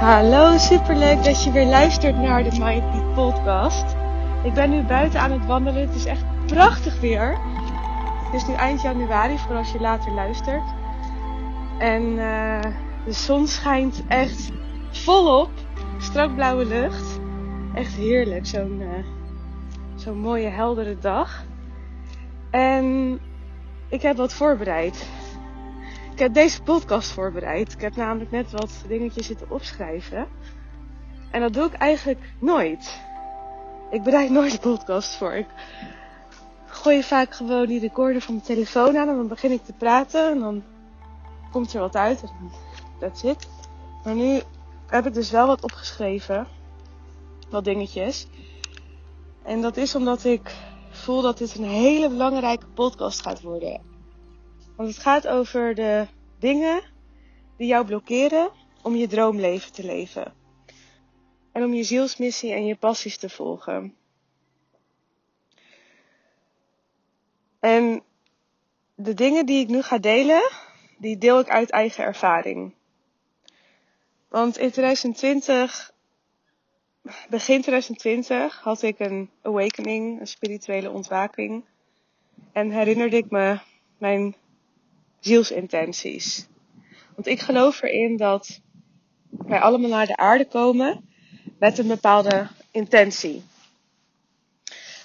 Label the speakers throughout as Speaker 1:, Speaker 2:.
Speaker 1: Hallo, superleuk dat je weer luistert naar de Mindbeat podcast. Ik ben nu buiten aan het wandelen. Het is echt prachtig weer. Het is nu eind januari, voor als je later luistert. En uh, de zon schijnt echt volop. Strak blauwe lucht. Echt heerlijk, zo'n uh, zo'n mooie heldere dag. En ik heb wat voorbereid. Ik heb deze podcast voorbereid. Ik heb namelijk net wat dingetjes zitten opschrijven. En dat doe ik eigenlijk nooit. Ik bereid nooit de podcast voor. Ik gooi vaak gewoon die recorder van mijn telefoon aan en dan begin ik te praten. En dan komt er wat uit. En that's it. Maar nu heb ik dus wel wat opgeschreven. Wat dingetjes. En dat is omdat ik voel dat dit een hele belangrijke podcast gaat worden. Want het gaat over de dingen die jou blokkeren om je droomleven te leven. En om je zielsmissie en je passies te volgen. En de dingen die ik nu ga delen, die deel ik uit eigen ervaring. Want in 2020, begin 2020, had ik een awakening, een spirituele ontwaking. En herinnerde ik me mijn zielsintenties. Want ik geloof erin dat wij allemaal naar de aarde komen met een bepaalde intentie.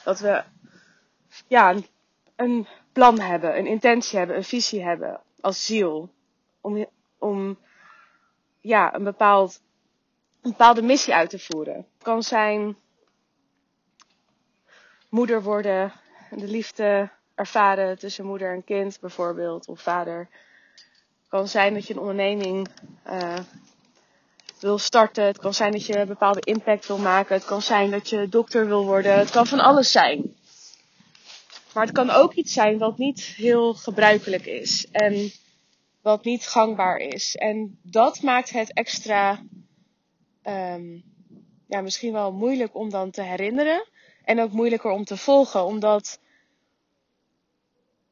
Speaker 1: Dat we ja, een, plan hebben, een intentie hebben, een visie hebben als ziel. Om, om ja, een, bepaald, een bepaalde missie uit te voeren. Het kan zijn moeder worden, de liefde ervaren tussen moeder en kind bijvoorbeeld, of vader. Het kan zijn dat je een onderneming uh, wil starten. Het kan zijn dat je een bepaalde impact wil maken. Het kan zijn dat je dokter wil worden. Het kan van alles zijn. Maar het kan ook iets zijn wat niet heel gebruikelijk is. En wat niet gangbaar is. En dat maakt het extra, um, ja, misschien wel moeilijk om dan te herinneren. En ook moeilijker om te volgen, omdat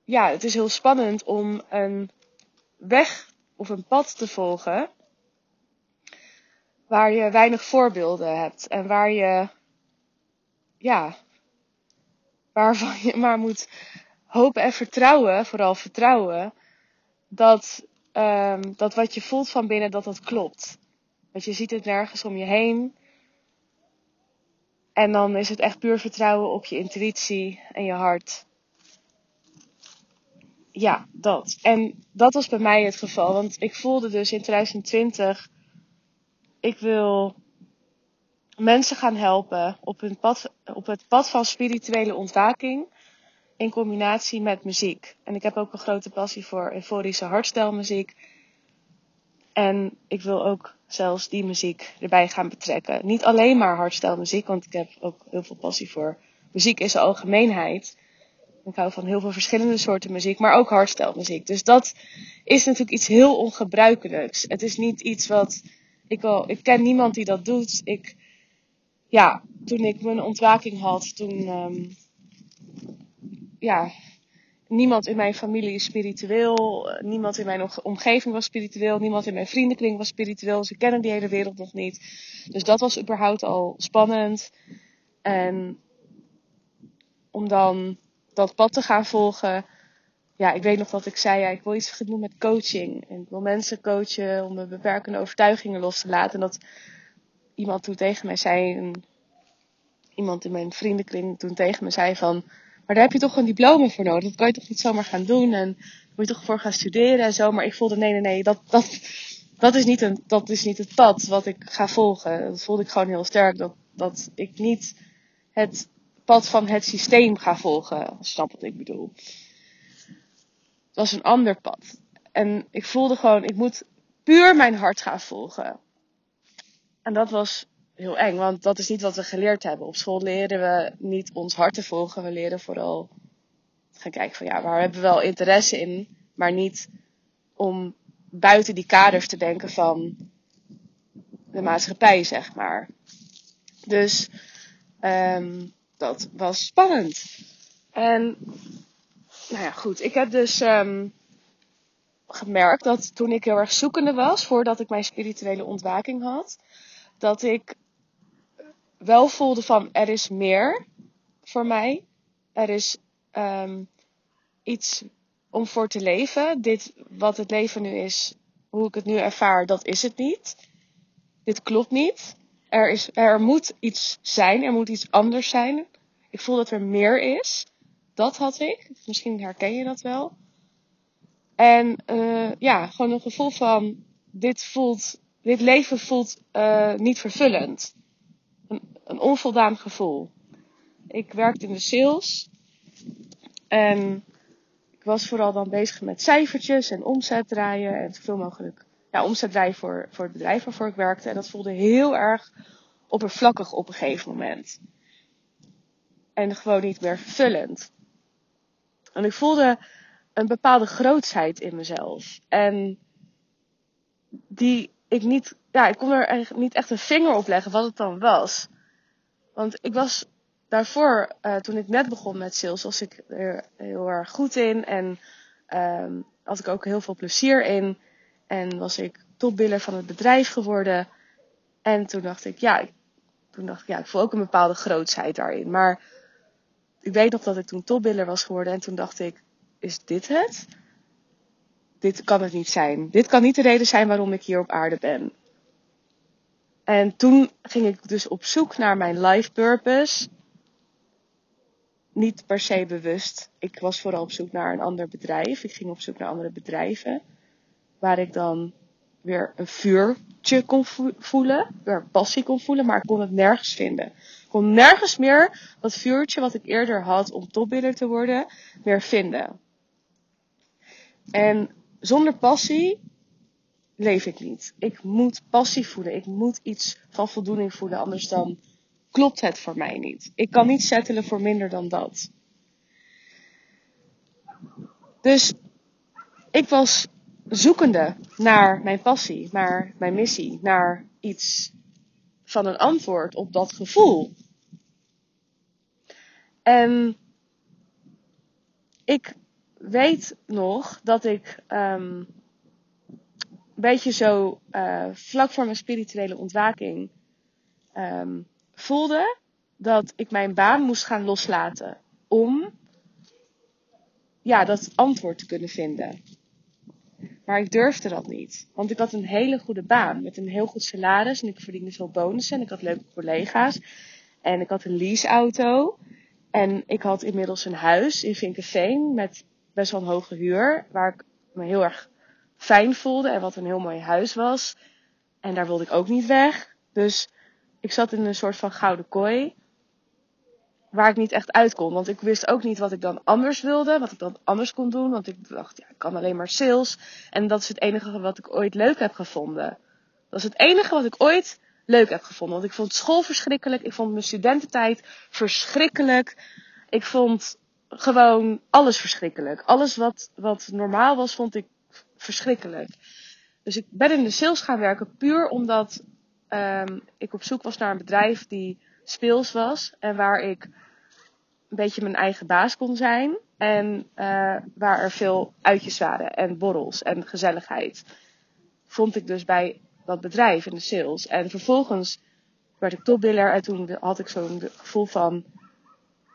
Speaker 1: ja, het is heel spannend om een weg of een pad te volgen waar je weinig voorbeelden hebt en waar je, ja, waarvan je maar moet hopen en vertrouwen, vooral vertrouwen, dat, um, dat wat je voelt van binnen, dat dat klopt. Want je ziet het nergens om je heen. En dan is het echt puur vertrouwen op je intuïtie en je hart ja, dat. En dat was bij mij het geval. Want ik voelde dus in 2020, ik wil mensen gaan helpen op, hun pad, op het pad van spirituele ontwaking in combinatie met muziek. En ik heb ook een grote passie voor euforische hardstijlmuziek. En ik wil ook zelfs die muziek erbij gaan betrekken. Niet alleen maar hardstijlmuziek, want ik heb ook heel veel passie voor muziek in zijn algemeenheid. Ik hou van heel veel verschillende soorten muziek, maar ook hardstyle Dus dat is natuurlijk iets heel ongebruikelijks. Het is niet iets wat ik wel, ik ken niemand die dat doet. Ik, ja, toen ik mijn ontwaking had, toen, um, ja, niemand in mijn familie is spiritueel, niemand in mijn omgeving was spiritueel, niemand in mijn vriendenkring was spiritueel. Ze kennen die hele wereld nog niet. Dus dat was überhaupt al spannend. En om dan dat pad te gaan volgen. Ja, ik weet nog dat ik zei, ik wil iets gaan doen met coaching. En ik wil mensen coachen om mijn beperkende overtuigingen los te laten. En dat iemand toen tegen mij zei, een, iemand in mijn vriendenkring toen tegen me zei van, maar daar heb je toch een diploma voor nodig. Dat kan je toch niet zomaar gaan doen en moet je toch voor gaan studeren en zo. Maar ik voelde, nee, nee, nee, dat, dat, dat, is niet een, dat is niet het pad wat ik ga volgen. Dat voelde ik gewoon heel sterk, dat, dat ik niet het pad van het systeem ga volgen. Snapt wat ik bedoel. Het was een ander pad. En ik voelde gewoon, ik moet puur mijn hart gaan volgen. En dat was heel eng, want dat is niet wat we geleerd hebben. Op school leren we niet ons hart te volgen. We leren vooral gaan kijken van ja, waar hebben we wel interesse in, maar niet om buiten die kaders te denken van de maatschappij, zeg maar. Dus um, dat was spannend. En, nou ja, goed. Ik heb dus um, gemerkt dat toen ik heel erg zoekende was, voordat ik mijn spirituele ontwaking had, dat ik wel voelde van er is meer voor mij. Er is um, iets om voor te leven. Dit, wat het leven nu is, hoe ik het nu ervaar, dat is het niet. Dit klopt niet. Er, is, er moet iets zijn, er moet iets anders zijn. Ik voel dat er meer is. Dat had ik. Misschien herken je dat wel. En uh, ja, gewoon een gevoel van dit voelt, dit leven voelt uh, niet vervullend. Een, een onvoldaan gevoel. Ik werkte in de sales. En ik was vooral dan bezig met cijfertjes en omzet draaien en zoveel mogelijk ja, omzet draaien voor, voor het bedrijf waarvoor ik werkte. En dat voelde heel erg oppervlakkig op een gegeven moment. En gewoon niet meer vervullend. En ik voelde een bepaalde grootsheid in mezelf. En die ik niet, ja, ik kon er eigenlijk niet echt een vinger op leggen wat het dan was. Want ik was daarvoor, uh, toen ik net begon met sales, was ik er heel erg goed in. En um, had ik ook heel veel plezier in. En was ik topbiller van het bedrijf geworden. En toen dacht ik, ja, toen dacht ik, ja, ik voel ook een bepaalde grootsheid daarin. Maar ik weet nog dat ik toen topbiller was geworden. En toen dacht ik, is dit het? Dit kan het niet zijn. Dit kan niet de reden zijn waarom ik hier op aarde ben. En toen ging ik dus op zoek naar mijn life purpose niet per se bewust. Ik was vooral op zoek naar een ander bedrijf. Ik ging op zoek naar andere bedrijven. Waar ik dan weer een vuurtje kon voelen. Weer passie kon voelen. Maar ik kon het nergens vinden. Ik kon nergens meer dat vuurtje wat ik eerder had om topbidder te worden. Meer vinden. En zonder passie leef ik niet. Ik moet passie voelen. Ik moet iets van voldoening voelen. Anders dan klopt het voor mij niet. Ik kan niet settelen voor minder dan dat. Dus ik was zoekende naar mijn passie, naar mijn missie, naar iets van een antwoord op dat gevoel. En ik weet nog dat ik um, een beetje zo uh, vlak voor mijn spirituele ontwaking um, voelde dat ik mijn baan moest gaan loslaten om ja, dat antwoord te kunnen vinden. Maar ik durfde dat niet. Want ik had een hele goede baan met een heel goed salaris en ik verdiende veel bonussen en ik had leuke collega's. En ik had een leaseauto. En ik had inmiddels een huis in Vinkenveen met best wel een hoge huur. Waar ik me heel erg fijn voelde en wat een heel mooi huis was. En daar wilde ik ook niet weg. Dus ik zat in een soort van gouden kooi. Waar ik niet echt uit kon. Want ik wist ook niet wat ik dan anders wilde. Wat ik dan anders kon doen. Want ik dacht, ja, ik kan alleen maar sales. En dat is het enige wat ik ooit leuk heb gevonden. Dat is het enige wat ik ooit leuk heb gevonden. Want ik vond school verschrikkelijk. Ik vond mijn studententijd verschrikkelijk. Ik vond gewoon alles verschrikkelijk. Alles wat, wat normaal was, vond ik verschrikkelijk. Dus ik ben in de sales gaan werken puur omdat um, ik op zoek was naar een bedrijf die speels was en waar ik een beetje mijn eigen baas kon zijn. En uh, waar er veel uitjes waren en borrels en gezelligheid. Vond ik dus bij dat bedrijf in de sales. En vervolgens werd ik topbiller en toen had ik zo'n gevoel van,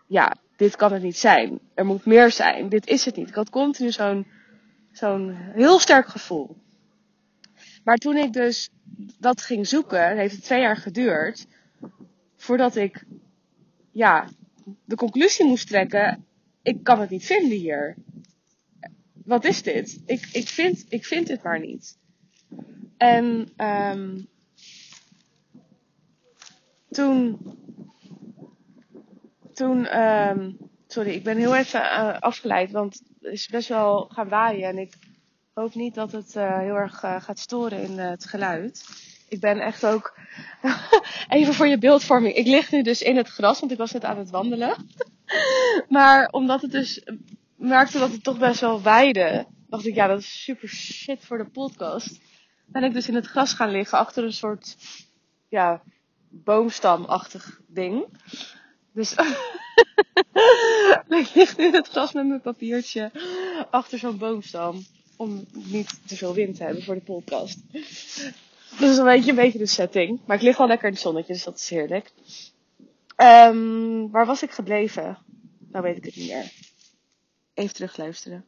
Speaker 1: ja, dit kan het niet zijn. Er moet meer zijn. Dit is het niet. Ik had continu zo'n, zo'n heel sterk gevoel. Maar toen ik dus dat ging zoeken, heeft het twee jaar geduurd. Voordat ik, ja, de conclusie moest trekken. Ik kan het niet vinden hier. Wat is dit? Ik, ik, vind, ik vind dit maar niet. En um, toen, toen, um, sorry, ik ben heel even uh, afgeleid, want het is best wel gaan waaien en ik hoop niet dat het uh, heel erg uh, gaat storen in het geluid. Ik ben echt ook, even voor je beeldvorming, ik lig nu dus in het gras, want ik was net aan het wandelen. maar omdat het dus, merkte dat het toch best wel weide, dacht ik, ja, dat is super shit voor de podcast. Ben ik dus in het gras gaan liggen, achter een soort, ja, boomstamachtig ding. Dus ik lig nu in het gras met mijn papiertje achter zo'n boomstam. om niet te veel wind te hebben voor de podcast. Dus een beetje, een beetje de setting. Maar ik lig wel lekker in het zonnetje, dus dat is heerlijk. Um, waar was ik gebleven? Nou weet ik het niet meer. Even terug luisteren.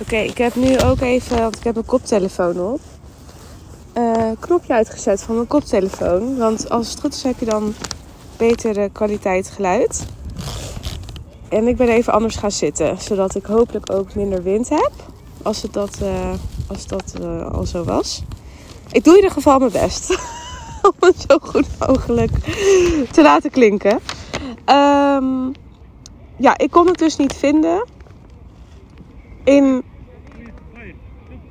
Speaker 1: Oké, ik heb nu ook even, want ik heb mijn koptelefoon op. Uh, knopje uitgezet van mijn koptelefoon. Want als het goed is heb je dan betere kwaliteit geluid. En ik ben even anders gaan zitten. Zodat ik hopelijk ook minder wind heb. Als het dat, uh, als dat uh, al zo was. Ik doe in ieder geval mijn best. Om het zo goed mogelijk te laten klinken. Um, ja, ik kon het dus niet vinden. In,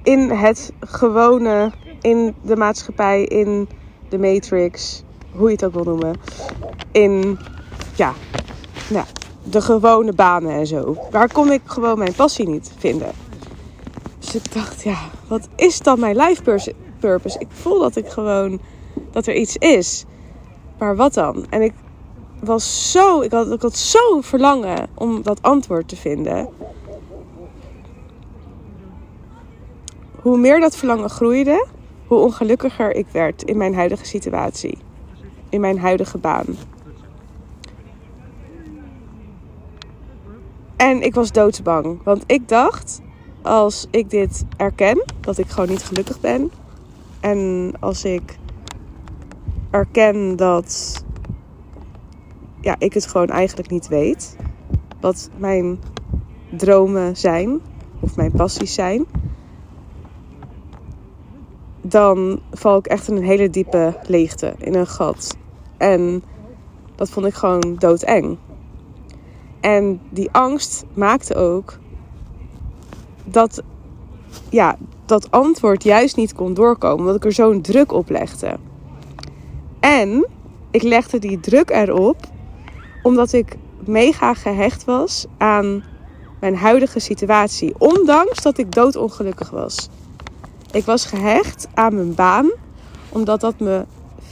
Speaker 1: in het gewone, in de maatschappij, in de matrix, hoe je het ook wil noemen. In, ja, nou, de gewone banen en zo. Waar kon ik gewoon mijn passie niet vinden. Dus ik dacht, ja, wat is dan mijn life? Ik voel dat ik gewoon, dat er iets is. Maar wat dan? En ik was zo, ik had, ik had zo verlangen om dat antwoord te vinden. Hoe meer dat verlangen groeide, hoe ongelukkiger ik werd in mijn huidige situatie. In mijn huidige baan. En ik was doodsbang. Want ik dacht, als ik dit erken, dat ik gewoon niet gelukkig ben. En als ik erken dat ja, ik het gewoon eigenlijk niet weet. Wat mijn dromen zijn, of mijn passies zijn. Dan val ik echt in een hele diepe leegte, in een gat. En dat vond ik gewoon doodeng. En die angst maakte ook dat ja, dat antwoord juist niet kon doorkomen, omdat ik er zo'n druk op legde. En ik legde die druk erop omdat ik mega gehecht was aan mijn huidige situatie, ondanks dat ik doodongelukkig was. Ik was gehecht aan mijn baan, omdat dat me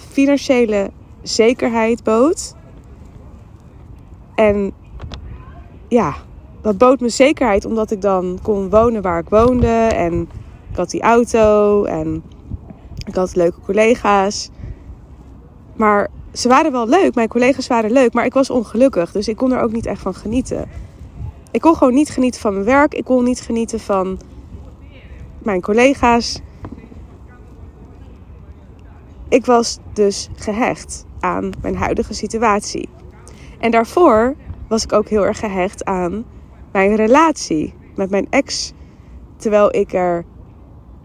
Speaker 1: financiële zekerheid bood. En ja, dat bood me zekerheid omdat ik dan kon wonen waar ik woonde. En ik had die auto en ik had leuke collega's. Maar ze waren wel leuk, mijn collega's waren leuk, maar ik was ongelukkig. Dus ik kon er ook niet echt van genieten. Ik kon gewoon niet genieten van mijn werk. Ik kon niet genieten van mijn collega's. Ik was dus gehecht aan mijn huidige situatie. En daarvoor was ik ook heel erg gehecht aan mijn relatie met mijn ex. Terwijl ik er.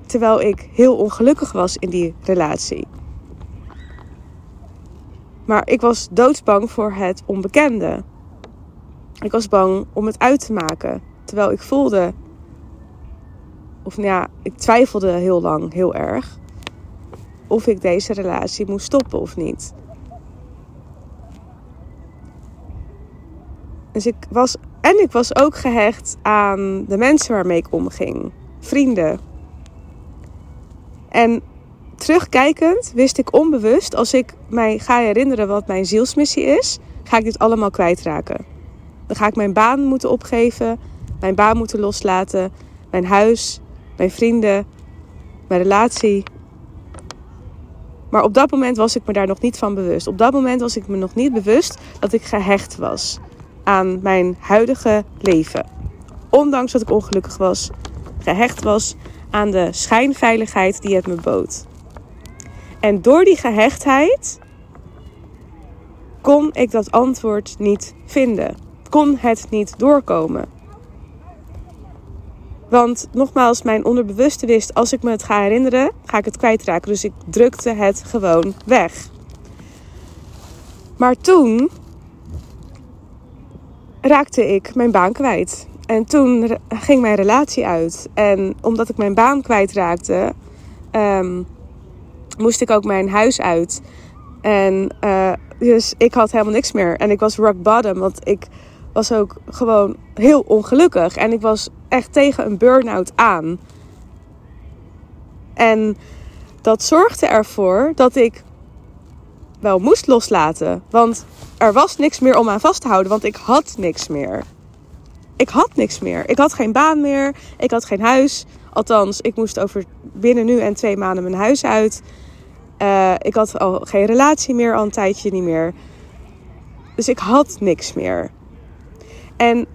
Speaker 1: Terwijl ik heel ongelukkig was in die relatie. Maar ik was doodsbang voor het onbekende. Ik was bang om het uit te maken. Terwijl ik voelde. Of nou ja, ik twijfelde heel lang, heel erg. Of ik deze relatie moest stoppen of niet. Dus ik was. En ik was ook gehecht aan de mensen waarmee ik omging. Vrienden. En terugkijkend wist ik onbewust, als ik mij ga herinneren wat mijn zielsmissie is, ga ik dit allemaal kwijtraken. Dan ga ik mijn baan moeten opgeven, mijn baan moeten loslaten, mijn huis, mijn vrienden, mijn relatie. Maar op dat moment was ik me daar nog niet van bewust. Op dat moment was ik me nog niet bewust dat ik gehecht was aan mijn huidige leven. Ondanks dat ik ongelukkig was, gehecht was aan de schijnveiligheid die het me bood. En door die gehechtheid kon ik dat antwoord niet vinden. Kon het niet doorkomen. Want nogmaals, mijn onderbewuste wist, als ik me het ga herinneren, ga ik het kwijtraken. Dus ik drukte het gewoon weg. Maar toen raakte ik mijn baan kwijt. En toen ging mijn relatie uit. En omdat ik mijn baan kwijtraakte, um, moest ik ook mijn huis uit. En uh, dus ik had helemaal niks meer. En ik was rock bottom, want ik was ook gewoon heel ongelukkig. En ik was echt tegen een burn-out aan. En dat zorgde ervoor dat ik wel moest loslaten. Want er was niks meer om aan vast te houden, want ik had niks meer. Ik had niks meer. Ik had geen baan meer. Ik had geen huis. Althans, ik moest over binnen nu en twee maanden mijn huis uit. Uh, ik had al geen relatie meer, al een tijdje niet meer. Dus ik had niks meer. En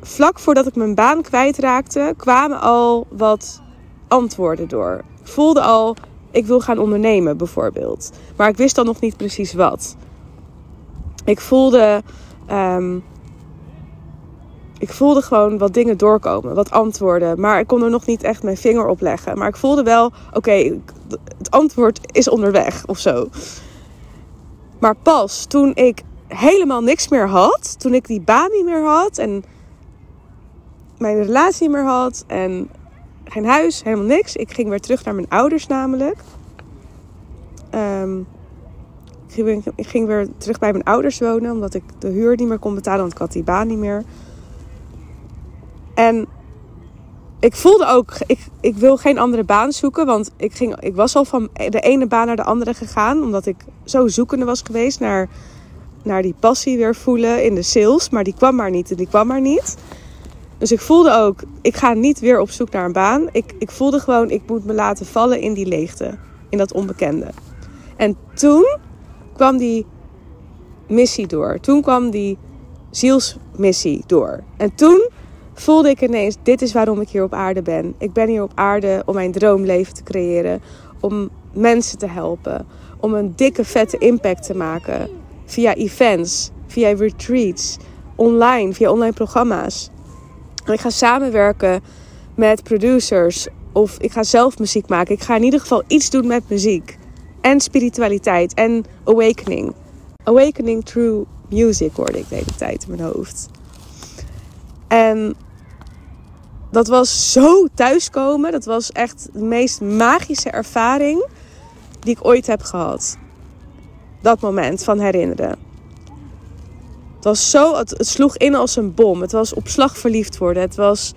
Speaker 1: vlak voordat ik mijn baan kwijtraakte, kwamen al wat antwoorden door. Ik voelde al, ik wil gaan ondernemen bijvoorbeeld. Maar ik wist dan nog niet precies wat. Ik voelde, um, ik voelde gewoon wat dingen doorkomen, wat antwoorden. Maar ik kon er nog niet echt mijn vinger op leggen. Maar ik voelde wel, oké, het antwoord is onderweg of zo. Maar pas toen ik helemaal niks meer had, toen ik die baan niet meer had en mijn relatie niet meer had en geen huis, helemaal niks. Ik ging weer terug naar mijn ouders namelijk. Ging, ik ging weer terug bij mijn ouders wonen omdat ik de huur niet meer kon betalen, want ik had die baan niet meer. En ik voelde ook, ik, ik wil geen andere baan zoeken. Want ik, ging, ik was al van de ene baan naar de andere gegaan. Omdat ik zo zoekende was geweest naar, naar die passie weer voelen in de sales. Maar die kwam maar niet en die kwam maar niet. Dus ik voelde ook, ik ga niet weer op zoek naar een baan. Ik, ik voelde gewoon, ik moet me laten vallen in die leegte. In dat onbekende. En toen kwam die missie door. Toen kwam die zielsmissie door. En toen voelde ik ineens: dit is waarom ik hier op aarde ben. Ik ben hier op aarde om mijn droomleven te creëren, om mensen te helpen, om een dikke vette impact te maken via events, via retreats, online, via online programma's. ik ga samenwerken met producers of ik ga zelf muziek maken. Ik ga in ieder geval iets doen met muziek en spiritualiteit en awakening. Awakening through music hoorde ik de hele tijd in mijn hoofd. En dat was zo thuiskomen. Dat was echt de meest magische ervaring die ik ooit heb gehad. Dat moment van herinneren. Het was zo, het, sloeg in als een bom. Het was op slag verliefd worden. Het was,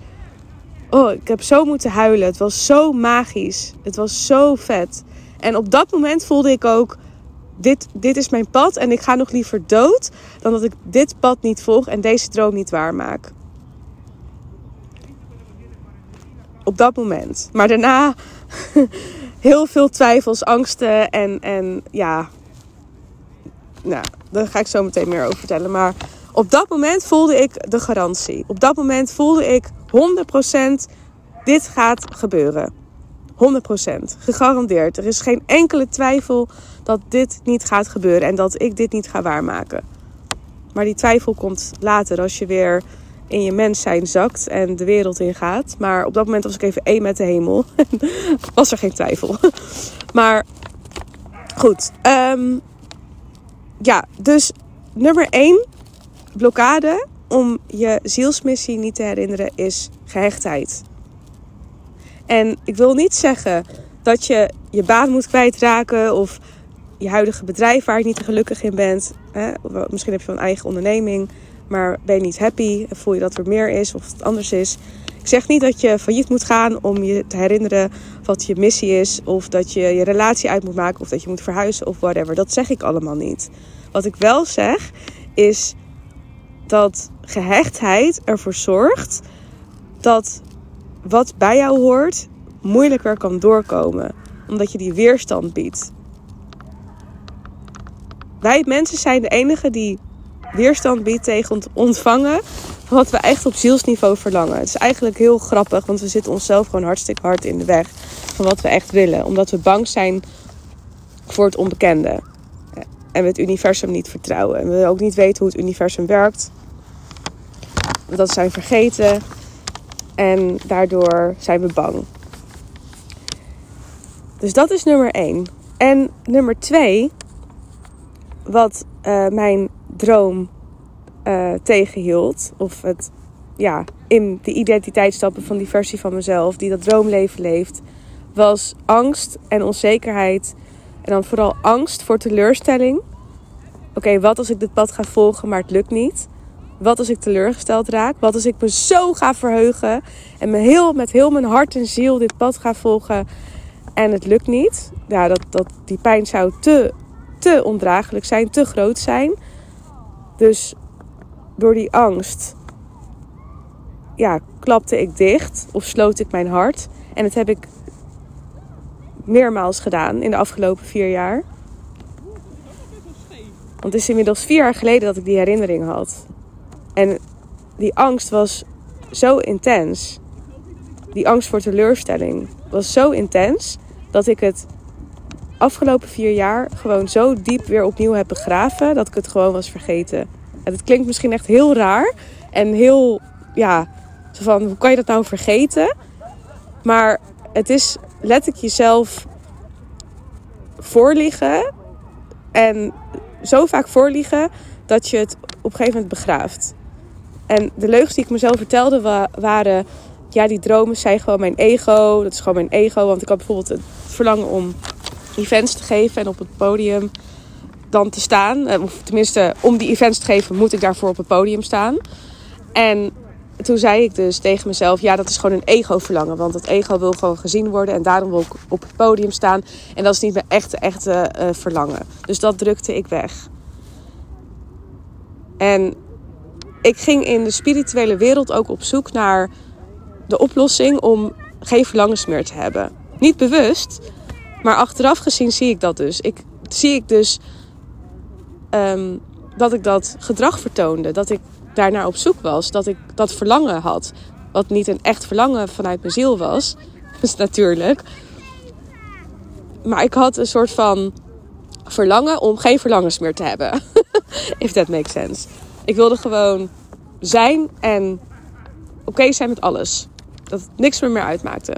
Speaker 1: oh, ik heb zo moeten huilen. Het was zo magisch. Het was zo vet. En op dat moment voelde ik ook, dit, dit is mijn pad en ik ga nog liever dood dan dat ik dit pad niet volg en deze droom niet waarmaak. Op dat moment. Maar daarna heel veel twijfels, angsten en, en ja. Nou, daar ga ik zo meteen meer over vertellen. Maar op dat moment voelde ik de garantie. Op dat moment voelde ik 100% dit gaat gebeuren. 100%. Gegarandeerd. Er is geen enkele twijfel dat dit niet gaat gebeuren en dat ik dit niet ga waarmaken. Maar die twijfel komt later als je weer in je mens zijn zakt en de wereld in gaat. Maar op dat moment was ik even één met de hemel. was er geen twijfel. maar goed. Um, ja, dus nummer één blokkade om je zielsmissie niet te herinneren is gehechtheid. En ik wil niet zeggen dat je je baan moet kwijtraken of je huidige bedrijf waar je niet gelukkig in bent. Hè? Misschien heb je een eigen onderneming. Maar ben je niet happy? Voel je dat er meer is of het anders is? Ik zeg niet dat je failliet moet gaan om je te herinneren wat je missie is. Of dat je je relatie uit moet maken. Of dat je moet verhuizen of whatever. Dat zeg ik allemaal niet. Wat ik wel zeg is dat gehechtheid ervoor zorgt dat wat bij jou hoort moeilijker kan doorkomen. Omdat je die weerstand biedt. Wij mensen zijn de enigen die weerstand biedt tegen het ontvangen wat we echt op zielsniveau verlangen. Het is eigenlijk heel grappig, want we zitten onszelf gewoon hartstikke hard in de weg van wat we echt willen. Omdat we bang zijn voor het onbekende. En we het universum niet vertrouwen. En we ook niet weten hoe het universum werkt. Dat zijn vergeten. En daardoor zijn we bang. Dus dat is nummer één. En nummer twee, wat uh, mijn droom uh, tegenhield. Of het ja, in de identiteit stappen van die versie van mezelf die dat droomleven leeft. Was angst en onzekerheid. En dan vooral angst voor teleurstelling. Oké, wat als ik dit pad ga volgen, maar het lukt niet? Wat als ik teleurgesteld raak? Wat als ik me zo ga verheugen en me heel, met heel mijn hart en ziel dit pad ga volgen en het lukt niet? Ja, dat, dat, die pijn zou te, te ondraaglijk zijn, te groot zijn. Dus door die angst ja, klapte ik dicht of sloot ik mijn hart. En dat heb ik meermaals gedaan in de afgelopen vier jaar. Want het is inmiddels vier jaar geleden dat ik die herinnering had. En die angst was zo intens. Die angst voor teleurstelling was zo intens dat ik het afgelopen vier jaar gewoon zo diep weer opnieuw heb begraven dat ik het gewoon was vergeten. En het klinkt misschien echt heel raar en heel, ja, zo van hoe kan je dat nou vergeten? Maar het is letterlijk jezelf voorliegen en zo vaak voorliegen dat je het op een gegeven moment begraaft. En de leugens die ik mezelf vertelde waren, ja, die dromen zijn gewoon mijn ego. Dat is gewoon mijn ego, want ik had bijvoorbeeld het verlangen om events te geven en op het podium dan te staan. Eh, of tenminste, om die events te geven moet ik daarvoor op het podium staan. En toen zei ik dus tegen mezelf: ja, dat is gewoon een ego-verlangen. Want dat ego wil gewoon gezien worden en daarom wil ik op het podium staan. En dat is niet mijn echte, echte uh, verlangen. Dus dat drukte ik weg. En ik ging in de spirituele wereld ook op zoek naar de oplossing om geen verlangens meer te hebben. Niet bewust, maar achteraf gezien zie ik dat dus. Ik, zie ik dus um, dat ik dat gedrag vertoonde. Dat ik daarnaar op zoek was. Dat ik dat verlangen had. Wat niet een echt verlangen vanuit mijn ziel was. Dus natuurlijk. Maar ik had een soort van verlangen om geen verlangens meer te hebben. If that makes sense. Ik wilde gewoon zijn en oké zijn met alles. Dat het niks meer, meer uitmaakte.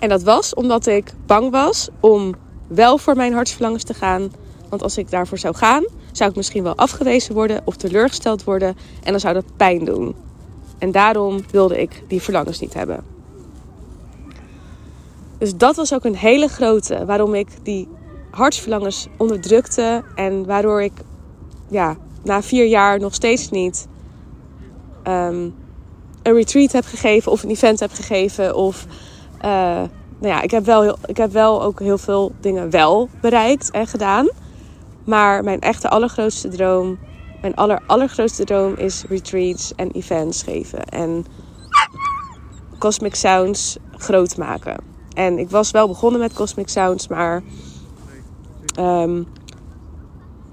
Speaker 1: En dat was omdat ik bang was om wel voor mijn hartsverlangens te gaan. Want als ik daarvoor zou gaan, zou ik misschien wel afgewezen worden of teleurgesteld worden. En dan zou dat pijn doen. En daarom wilde ik die verlangens niet hebben. Dus dat was ook een hele grote waarom ik die hartsverlangens onderdrukte. En waardoor ik ja, na vier jaar nog steeds niet um, een retreat heb gegeven of een event heb gegeven. Of uh, nou ja, ik heb, wel heel, ik heb wel ook heel veel dingen wel bereikt en gedaan. Maar mijn echte allergrootste droom, mijn aller, allergrootste droom is retreats en events geven. En Cosmic Sounds groot maken. En ik was wel begonnen met Cosmic Sounds, maar um,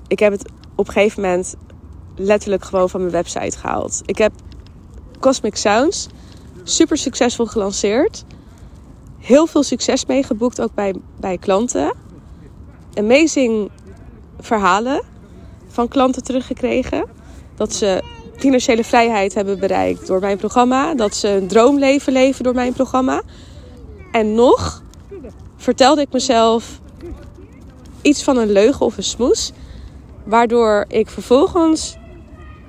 Speaker 1: ik heb het op een gegeven moment letterlijk gewoon van mijn website gehaald. Ik heb Cosmic Sounds super succesvol gelanceerd. Heel veel succes mee geboekt, ook bij, bij klanten. Amazing verhalen van klanten teruggekregen. Dat ze financiële vrijheid hebben bereikt door mijn programma. Dat ze een droomleven leven door mijn programma. En nog vertelde ik mezelf iets van een leugen of een smoes. Waardoor ik vervolgens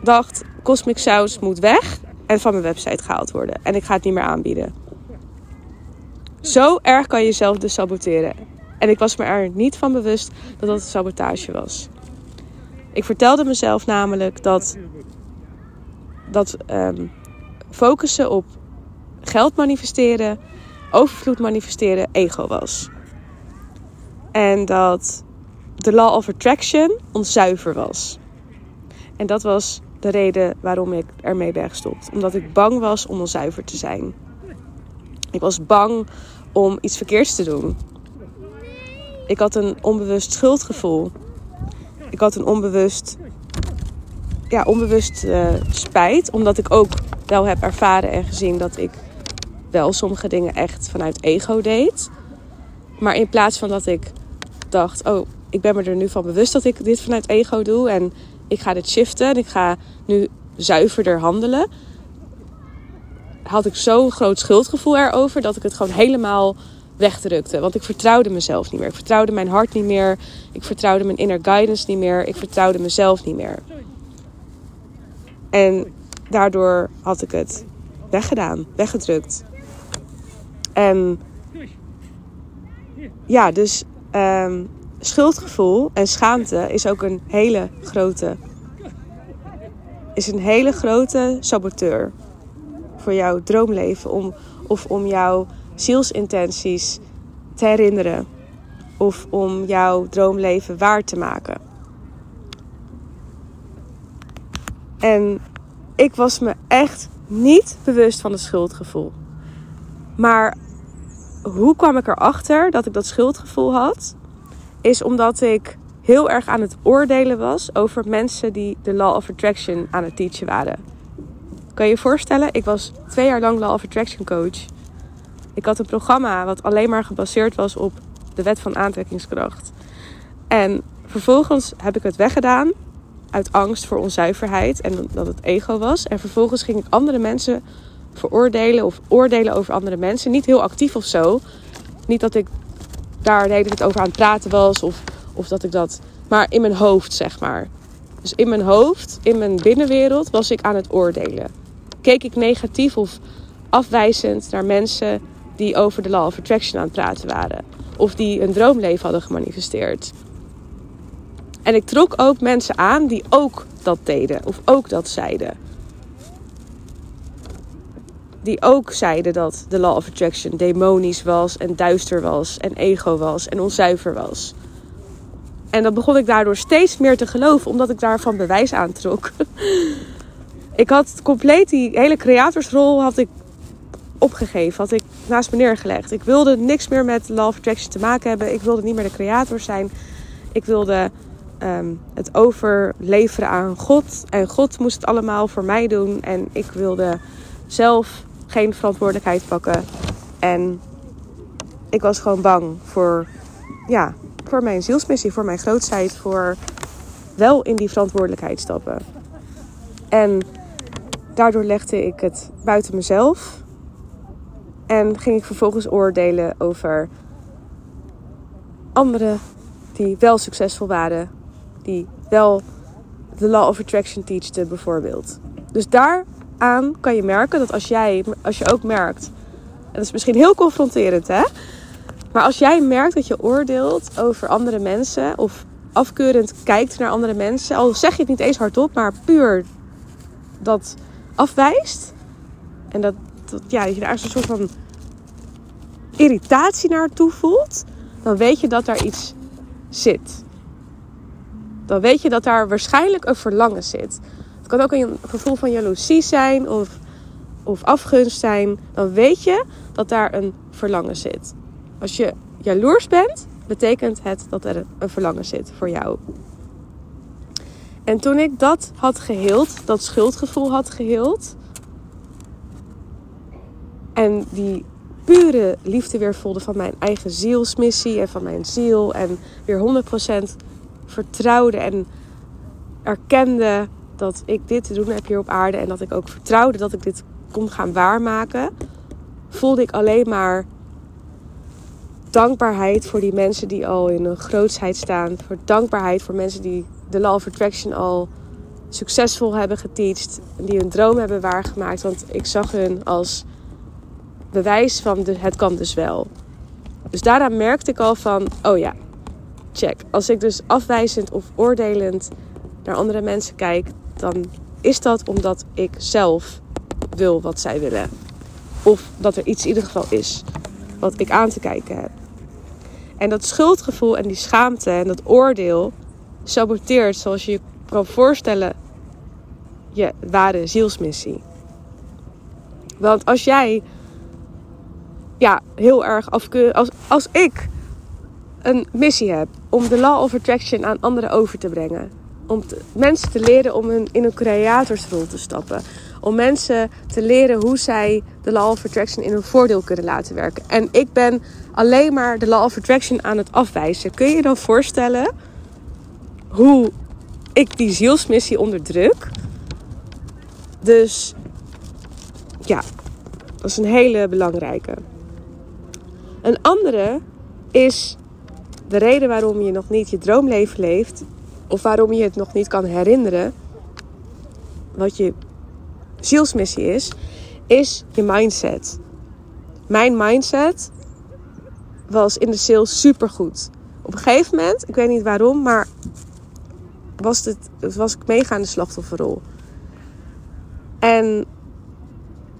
Speaker 1: dacht: Cosmic Saus moet weg en van mijn website gehaald worden. En ik ga het niet meer aanbieden. Zo erg kan je jezelf dus saboteren. En ik was me er niet van bewust dat dat sabotage was. Ik vertelde mezelf namelijk dat, dat um, focussen op geld manifesteren, overvloed manifesteren, ego was. En dat de law of attraction onzuiver was. En dat was de reden waarom ik ermee ben gestopt. Omdat ik bang was om onzuiver te zijn. Ik was bang om iets verkeerds te doen. Ik had een onbewust schuldgevoel. Ik had een onbewust, ja, onbewust uh, spijt. Omdat ik ook wel heb ervaren en gezien dat ik wel sommige dingen echt vanuit ego deed. Maar in plaats van dat ik dacht, oh, ik ben me er nu van bewust dat ik dit vanuit ego doe. En ik ga dit shiften en ik ga nu zuiverder handelen. Had ik zo'n groot schuldgevoel erover dat ik het gewoon helemaal wegdrukte. Want ik vertrouwde mezelf niet meer. Ik vertrouwde mijn hart niet meer. Ik vertrouwde mijn inner guidance niet meer. Ik vertrouwde mezelf niet meer. En daardoor had ik het weggedaan, weggedrukt. En ja, dus um, schuldgevoel en schaamte is ook een hele grote, is een hele grote saboteur voor jouw droomleven om, of om jouw zielsintenties te herinneren of om jouw droomleven waar te maken. En ik was me echt niet bewust van het schuldgevoel. Maar hoe kwam ik erachter dat ik dat schuldgevoel had? Is omdat ik heel erg aan het oordelen was over mensen die de Law of Attraction aan het teachen waren. Kan je voorstellen? Ik was twee jaar lang Law of Attraction coach. Ik had een programma wat alleen maar gebaseerd was op de wet van aantrekkingskracht. En vervolgens heb ik het weggedaan uit angst voor onzuiverheid en dat het ego was. En vervolgens ging ik andere mensen veroordelen of oordelen over andere mensen. Niet heel actief of zo. Niet dat ik daar de over aan het praten was of, of dat ik dat. Maar in mijn hoofd, zeg maar. Dus in mijn hoofd, in mijn binnenwereld, was ik aan het oordelen. Keek ik negatief of afwijzend naar mensen die over de Law of Attraction aan het praten waren. Of die een droomleven hadden gemanifesteerd. En ik trok ook mensen aan die ook dat deden of ook dat zeiden. Die ook zeiden dat de Law of Attraction demonisch was en duister was en ego was en onzuiver was. En dat begon ik daardoor steeds meer te geloven, omdat ik daarvan bewijs aantrok. ik had compleet die hele creatorsrol had ik opgegeven, had ik naast me neergelegd. Ik wilde niks meer met Law of Attraction te maken hebben. Ik wilde niet meer de creator zijn. Ik wilde Ehm, het overleveren aan God. En God moest het allemaal voor mij doen. En ik wilde zelf geen verantwoordelijkheid pakken. En ik was gewoon bang voor, ja, voor mijn zielsmissie, voor mijn grootheid, voor wel in die verantwoordelijkheid stappen. En daardoor legde ik het buiten mezelf. En ging ik vervolgens oordelen over anderen die wel succesvol waren die wel de Law of Attraction teachte bijvoorbeeld. Dus daaraan kan je merken dat als jij, als je ook merkt, en dat is misschien heel confronterend hè, maar als jij merkt dat je oordeelt over andere mensen of afkeurend kijkt naar andere mensen, al zeg je het niet eens hardop, maar puur dat afwijst en dat, dat ja, je daar een soort van irritatie naar toe voelt, dan weet je dat daar iets zit dan weet je dat daar waarschijnlijk een verlangen zit. Het kan ook een gevoel van jaloezie zijn of, of afgunst zijn. Dan weet je dat daar een verlangen zit. Als je jaloers bent, betekent het dat er een verlangen zit voor jou. En toen ik dat had geheeld, dat schuldgevoel had geheeld. En die pure liefde weer voelde van mijn eigen zielsmissie en van mijn ziel. En weer 100% vertrouwde en erkende dat ik dit te doen heb hier op aarde en dat ik ook vertrouwde dat ik dit kon gaan waarmaken, voelde ik alleen maar dankbaarheid voor die mensen die al in een grootsheid staan. Voor dankbaarheid voor mensen die de Law of Attraction al succesvol hebben geteacht. Die hun droom hebben waargemaakt. Want ik zag hun als bewijs van het kan dus wel. Dus daarna merkte ik al van, oh ja, check. Als ik dus afwijzend of oordelend naar andere mensen kijk, dan is dat omdat ik zelf wil wat zij willen. Of dat er iets in ieder geval is wat ik aan te kijken heb. En dat schuldgevoel en die schaamte en dat oordeel saboteert, zoals je je kan voorstellen, je ware zielsmissie. Want als jij ja, heel erg afkeurig, als, als ik een missie heb om de law of attraction aan anderen over te brengen. Om mensen te leren om hun, in een creatorsrol te stappen. Om mensen te leren hoe zij de law of attraction in hun voordeel kunnen laten werken. En ik ben alleen maar de law of attraction aan het afwijzen. Kun je je dan voorstellen hoe ik die zielsmissie onderdruk? Dus ja, dat is een hele belangrijke. Een andere is de reden waarom je nog niet je droomleven leeft, of waarom je het nog niet kan herinneren, wat je zielsmissie is, is je mindset. Mijn mindset was in de sales supergoed. Op een gegeven moment, ik weet niet waarom, maar was, het, was ik mega aan de slachtofferrol. En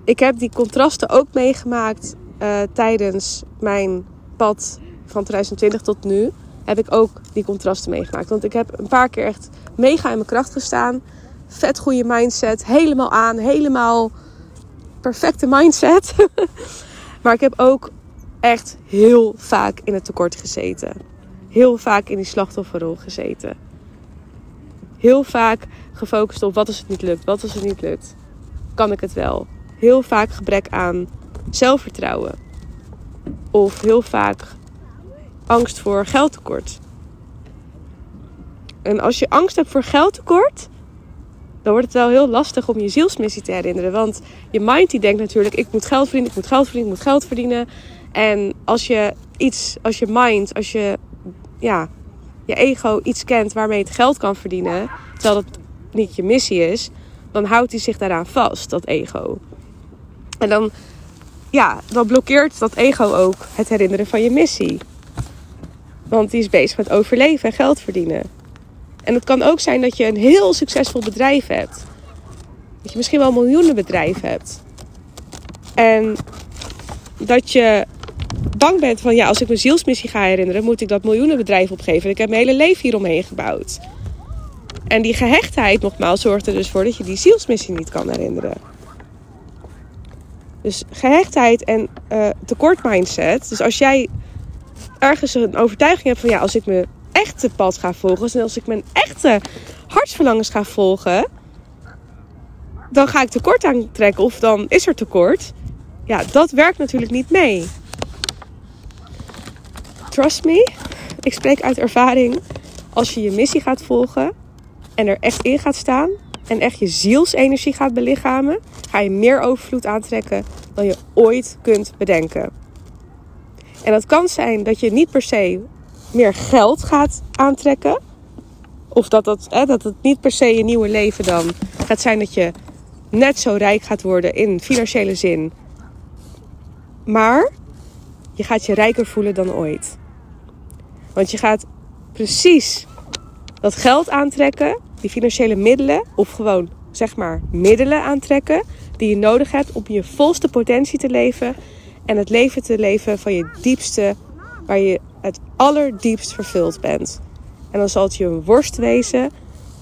Speaker 1: ik heb die contrasten ook meegemaakt uh, tijdens mijn pad van 2020 tot nu heb ik ook die contrasten meegemaakt. Want ik heb een paar keer echt mega in mijn kracht gestaan. Vet goede mindset. Helemaal aan. Helemaal perfecte mindset. maar ik heb ook echt heel vaak in het tekort gezeten. Heel vaak in die slachtofferrol gezeten. Heel vaak gefocust op wat als het niet lukt, wat als het niet lukt. Kan ik het wel? Heel vaak gebrek aan zelfvertrouwen. Of heel vaak angst voor geldtekort. En als je angst hebt voor geldtekort, dan wordt het wel heel lastig om je zielsmissie te herinneren. Want je mind die denkt natuurlijk, ik moet geld verdienen, ik moet geld verdienen, ik moet geld verdienen. En als je iets, als je mind, als je, ja, je ego iets kent waarmee het geld kan verdienen, terwijl dat niet je missie is, dan houdt hij zich daaraan vast, dat ego. En dan, ja, dan blokkeert dat ego ook het herinneren van je missie. Want die is bezig met overleven en geld verdienen. En het kan ook zijn dat je een heel succesvol bedrijf hebt. Dat je misschien wel een miljoenenbedrijf hebt. En dat je bang bent van ja, als ik mijn zielsmissie ga herinneren, moet ik dat miljoenenbedrijf opgeven. Ik heb mijn hele leven hieromheen gebouwd. En die gehechtheid, nogmaals, zorgt er dus voor dat je die zielsmissie niet kan herinneren. Dus gehechtheid en uh, tekort mindset. Dus als jij ergens een overtuiging hebt van ja, als ik mijn echte pad ga volgen, en als ik mijn echte hartsverlangens ga volgen, dan ga ik tekort aantrekken of dan is er tekort. Ja, dat werkt natuurlijk niet mee. Trust me, ik spreek uit ervaring. Als je je missie gaat volgen en er echt in gaat staan en echt je zielsenergie gaat belichamen, ga je meer overvloed aantrekken dan je ooit kunt bedenken. En dat kan zijn dat je niet per se meer geld gaat aantrekken. Of dat, dat, hè, dat het niet per se je nieuwe leven dan gaat zijn dat je net zo rijk gaat worden in financiële zin. Maar je gaat je rijker voelen dan ooit. Want je gaat precies dat geld aantrekken, die financiële middelen, of gewoon zeg maar middelen aantrekken die je nodig hebt om je volste potentie te leven en het leven te leven van je diepste, waar je het allerdiepst vervuld bent. En dan zal het je een worst wezen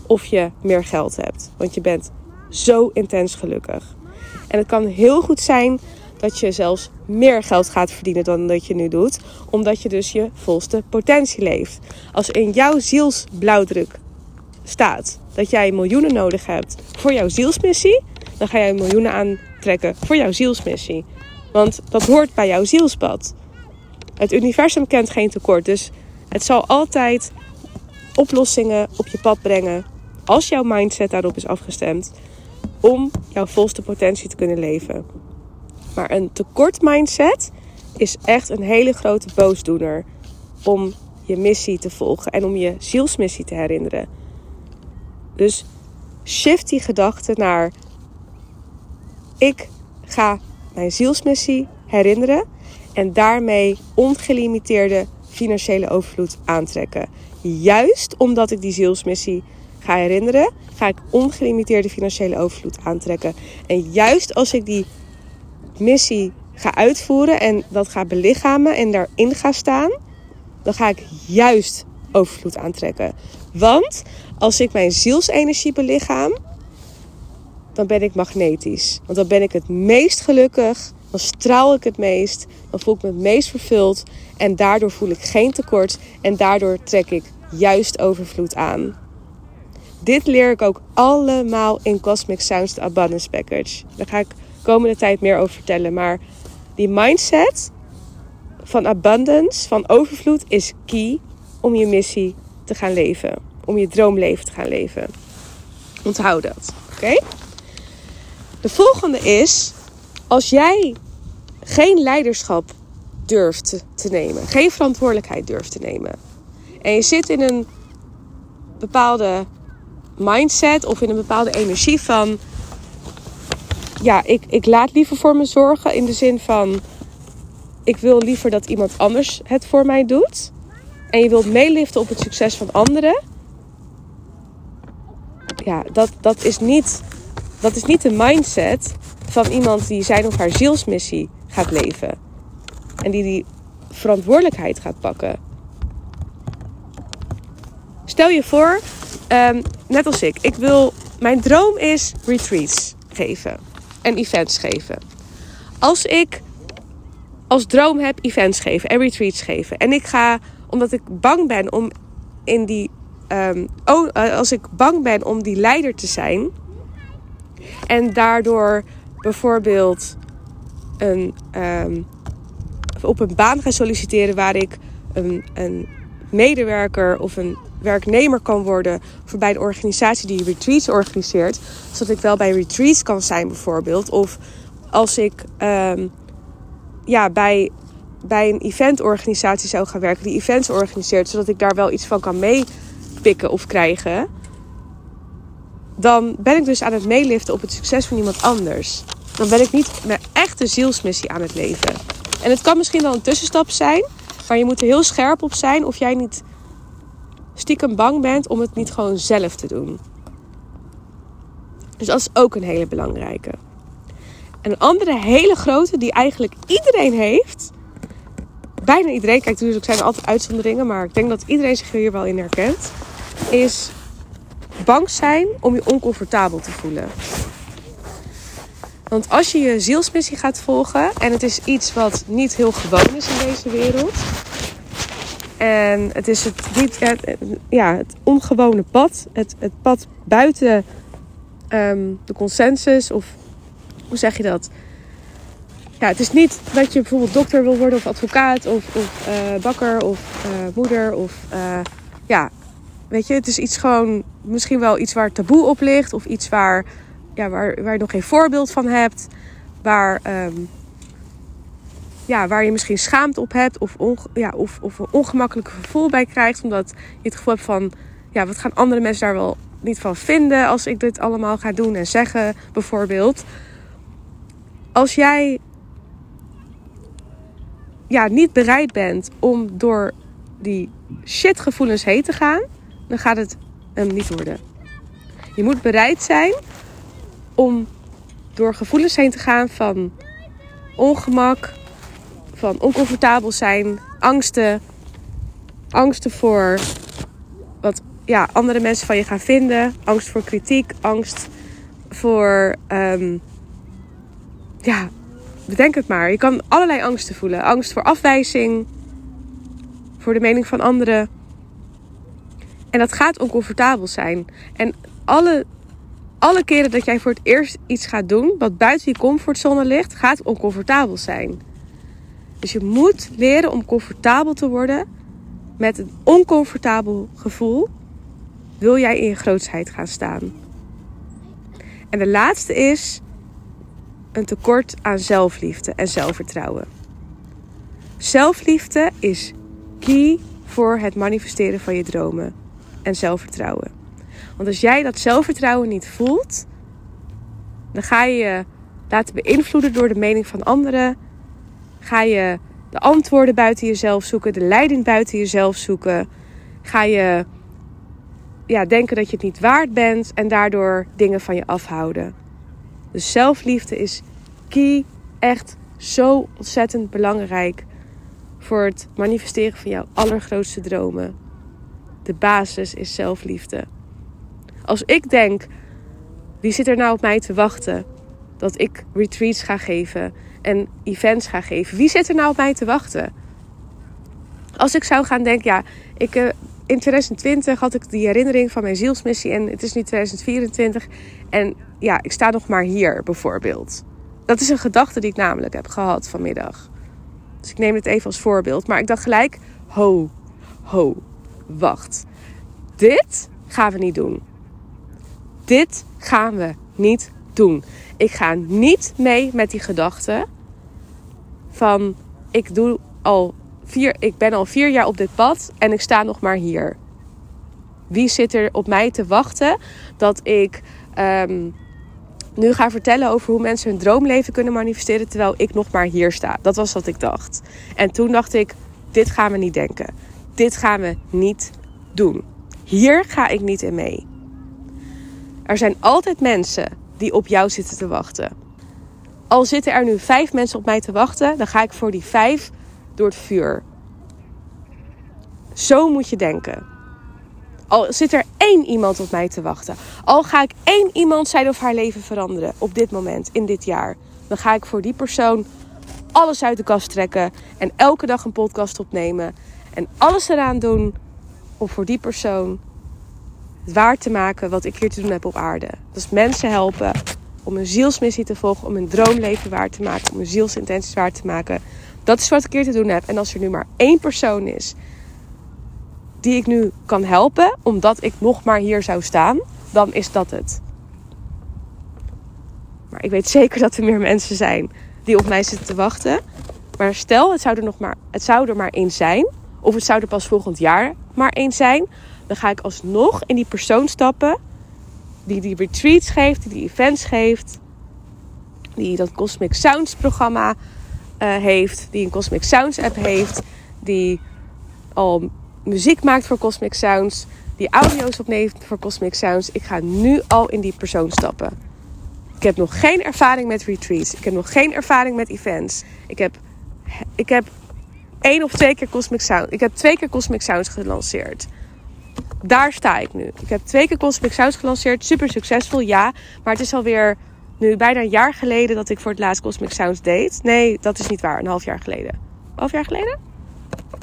Speaker 1: of je meer geld hebt, want je bent zo intens gelukkig. En het kan heel goed zijn dat je zelfs meer geld gaat verdienen dan dat je nu doet, omdat je dus je volste potentie leeft. Als in jouw zielsblauwdruk staat dat jij miljoenen nodig hebt voor jouw zielsmissie, dan ga jij miljoenen aantrekken voor jouw zielsmissie. Want dat hoort bij jouw zielspad. Het universum kent geen tekort, dus het zal altijd oplossingen op je pad brengen als jouw mindset daarop is afgestemd om jouw volste potentie te kunnen leven. Maar een tekort mindset is echt een hele grote boosdoener om je missie te volgen en om je zielsmissie te herinneren. Dus shift die gedachte naar ik ga mijn zielsmissie herinneren en daarmee ongelimiteerde financiële overvloed aantrekken. Juist omdat ik die zielsmissie ga herinneren, ga ik ongelimiteerde financiële overvloed aantrekken. En juist als ik die missie ga uitvoeren en dat ga belichamen en daarin ga staan, dan ga ik juist overvloed aantrekken. Want als ik mijn zielsenergie belichaam, dan ben ik magnetisch. Want dan ben ik het meest gelukkig, dan straal ik het meest, dan voel ik me het meest vervuld en daardoor voel ik geen tekort en daardoor trek ik juist overvloed aan. Dit leer ik ook allemaal in Cosmic Sounds, Abundance Package. Daar ga ik komende tijd meer over vertellen. Maar die mindset van abundance, van overvloed, is key om je missie te gaan leven. Om je droomleven te gaan leven. Onthoud dat. Oké? De volgende is, als jij geen leiderschap durft te nemen, geen verantwoordelijkheid durft te nemen, en je zit in een bepaalde mindset of in een bepaalde energie van, ja, ik, ik laat liever voor me zorgen in de zin van, ik wil liever dat iemand anders het voor mij doet. En je wilt meeliften op het succes van anderen. Ja, dat, dat is niet dat is niet de mindset van iemand die zijn of haar zielsmissie gaat leven. En die die verantwoordelijkheid gaat pakken. Stel je voor, um, net als ik, ik wil, mijn droom is retreats geven. En events geven. Als ik als droom heb events geven en retreats geven. En ik ga, omdat ik bang ben om in die. Um, oh, als ik bang ben om die leider te zijn. En daardoor bijvoorbeeld een, um, op een baan ga solliciteren waar ik een, een medewerker of een werknemer kan worden voor bij de organisatie die retreats organiseert. Zodat ik wel bij retreats kan zijn bijvoorbeeld. Of als ik um, ja, bij, bij een eventorganisatie zou gaan werken die events organiseert. Zodat ik daar wel iets van kan meepikken of krijgen. Dan ben ik dus aan het meeliften op het succes van iemand anders. Dan ben ik niet mijn echte zielsmissie aan het leven. En het kan misschien wel een tussenstap zijn. Maar je moet er heel scherp op zijn of jij niet stiekem bang bent om het niet gewoon zelf te doen. Dus dat is ook een hele belangrijke. En een andere hele grote die eigenlijk iedereen heeft. Bijna iedereen, kijk natuurlijk zijn er altijd uitzonderingen, maar ik denk dat iedereen zich hier wel in herkent. Is bang zijn om je oncomfortabel te voelen. Want als je je zielsmissie gaat volgen, en het is iets wat niet heel gewoon is in deze wereld. En het is het, niet, ja, het ongewone pad. Het, het pad buiten ehm, de consensus. Of hoe zeg je dat? Ja, het is niet dat je bijvoorbeeld dokter wil worden of advocaat of, of uh, bakker of uh, moeder. Of uh, ja, weet je, het is iets gewoon misschien wel iets waar taboe op ligt. Of iets waar ja, waar, waar je nog geen voorbeeld van hebt. Waar, um, ja, waar je misschien schaamte op hebt. Of, ja, of, of een ongemakkelijk gevoel bij krijgt. Omdat je het gevoel hebt van... Ja, wat gaan andere mensen daar wel niet van vinden als ik dit allemaal ga doen en zeggen, bijvoorbeeld. Als jij ja, niet bereid bent om door die shitgevoelens heen te gaan, dan gaat het hem niet worden. Je moet bereid zijn om door gevoelens heen te gaan van ongemak, van oncomfortabel zijn, angsten, angsten voor wat ja, andere mensen van je gaan vinden, angst voor kritiek, angst voor, um, ja, bedenk het maar. Je kan allerlei angsten voelen. Angst voor afwijzing, voor de mening van anderen. En dat gaat oncomfortabel zijn. En alle alle keren dat jij voor het eerst iets gaat doen wat buiten je comfortzone ligt, gaat oncomfortabel zijn. Dus je moet leren om comfortabel te worden met een oncomfortabel gevoel. Wil jij in je grootsheid gaan staan? En de laatste is een tekort aan zelfliefde en zelfvertrouwen. Zelfliefde is key voor het manifesteren van je dromen en zelfvertrouwen. Want als jij dat zelfvertrouwen niet voelt, dan ga je je laten beïnvloeden door de mening van anderen. Ga je de antwoorden buiten jezelf zoeken, de leiding buiten jezelf zoeken. Ga je ja, denken dat je het niet waard bent en daardoor dingen van je afhouden. Dus zelfliefde is key, echt zo ontzettend belangrijk voor het manifesteren van jouw allergrootste dromen. De basis is zelfliefde. Als ik denk, wie zit er nou op mij te wachten? Dat ik retreats ga geven en events ga geven. Wie zit er nou op mij te wachten? Als ik zou gaan denken, ja, ik, uh, in 2020 had ik die herinnering van mijn zielsmissie en het is nu 2024 en ja, ik sta nog maar hier bijvoorbeeld. Dat is een gedachte die ik namelijk heb gehad vanmiddag. Dus ik neem het even als voorbeeld. Maar ik dacht gelijk, ho, ho, wacht. Dit gaan we niet doen dit gaan we niet doen. Ik ga niet mee met die gedachte van ik doe al vier, ik ben al vier jaar op dit pad en ik sta nog maar hier. Wie zit er op mij te wachten dat ik ehm, nu ga vertellen over hoe mensen hun droomleven kunnen manifesteren terwijl ik nog maar hier sta? Dat was wat ik dacht. En toen dacht ik, dit gaan we niet denken. Dit gaan we niet doen. Hier ga ik niet in mee. Er zijn altijd mensen die op jou zitten te wachten. Al zitten er nu vijf mensen op mij te wachten, dan ga ik voor die vijf door het vuur. Zo moet je denken. Al zit er één iemand op mij te wachten. Al ga ik één iemand zijn of haar leven veranderen op dit moment, in dit jaar. Dan ga ik voor die persoon alles uit de kast trekken. En elke dag een podcast opnemen. En alles eraan doen om voor die persoon het waar te maken wat ik hier te doen heb op aarde. Dus mensen helpen om een zielsmissie te volgen, om een droomleven waar te maken, om een zielsintenties waar te maken. Dat is wat ik hier te doen heb. En als er nu maar één persoon is die ik nu kan helpen, omdat ik nog maar hier zou staan, dan is dat het. Maar ik weet zeker dat er meer mensen zijn die op mij zitten te wachten. Maar stel, het zou er, nog maar, het zou er maar één zijn, of het zou er pas volgend jaar maar één zijn, dan ga ik alsnog in die persoon stappen die die retreats geeft, die die events geeft, die dat Cosmic Sounds programma uh, heeft, die een Cosmic Sounds app heeft, die al muziek maakt voor Cosmic Sounds, die audio's opneemt voor Cosmic Sounds. Ik ga nu al in die persoon stappen. Ik heb nog geen ervaring met retreats. Ik heb nog geen ervaring met events. Ik heb, ik heb één of twee keer Cosmic Sounds. Ik heb twee keer Cosmic Sounds gelanceerd. Daar sta ik nu. Ik heb twee keer Cosmic Sounds gelanceerd. Super succesvol, ja. Maar het is alweer nu bijna een jaar geleden dat ik voor het laatst Cosmic Sounds deed. Nee, dat is niet waar. Een half jaar geleden. Een half jaar geleden?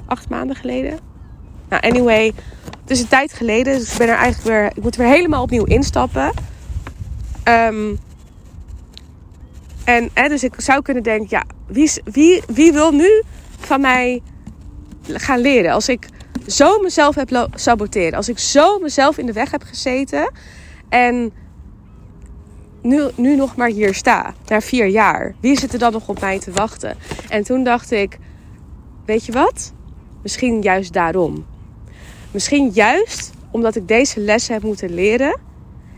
Speaker 1: Acht maanden geleden? Nou, anyway. Het is een tijd geleden. Dus ik ben er eigenlijk weer... Ik moet weer helemaal opnieuw instappen. Um, en hè, dus ik zou kunnen denken... Ja, wie, wie, wie wil nu van mij gaan leren? Als ik zo mezelf heb saboteren. Als ik zo mezelf in de weg heb gezeten. En nu, nu nog maar hier sta. Na vier jaar. Wie zit er dan nog op mij te wachten? En toen dacht ik. Weet je wat? Misschien juist daarom. Misschien juist omdat ik deze lessen heb moeten leren.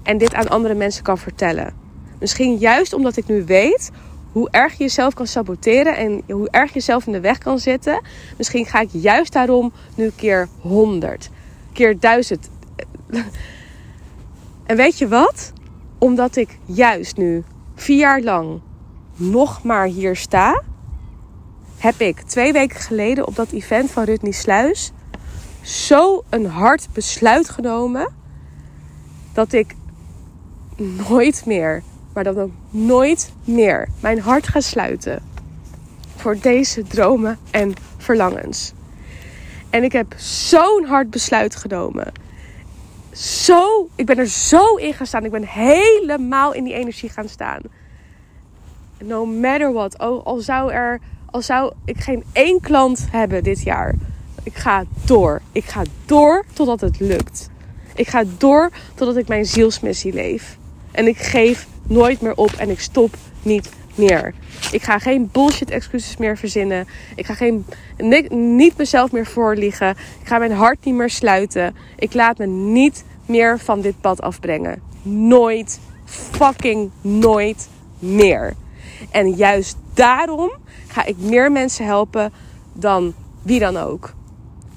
Speaker 1: En dit aan andere mensen kan vertellen. Misschien juist omdat ik nu weet hoe erg je jezelf kan saboteren en hoe erg je jezelf in de weg kan zitten. Misschien ga ik juist daarom nu keer 100, keer 1000. En weet je wat? Omdat ik juist nu vier jaar lang nog maar hier sta, heb ik twee weken geleden op dat event van Rutney Sluis zo een hard besluit genomen dat ik nooit meer maar dan ook nooit meer mijn hart ga sluiten voor deze dromen en verlangens. En ik heb zo'n hard besluit genomen. Zo, ik ben er zo in gaan staan. Ik ben helemaal in die energie gaan staan. No matter what. Al, zou, er, al zou ik geen één klant hebben dit jaar. Ik ga door. Ik ga door totdat het lukt. Ik ga door totdat ik mijn zielsmissie leef. En ik geef nooit meer op en ik stop niet meer. Ik ga geen bullshit excuses meer verzinnen. Ik ga geen, niet mezelf meer voorliegen. Ik ga mijn hart niet meer sluiten. Ik laat me niet meer van dit pad afbrengen. Nooit, fucking nooit meer. En juist daarom ga ik meer mensen helpen dan wie dan ook.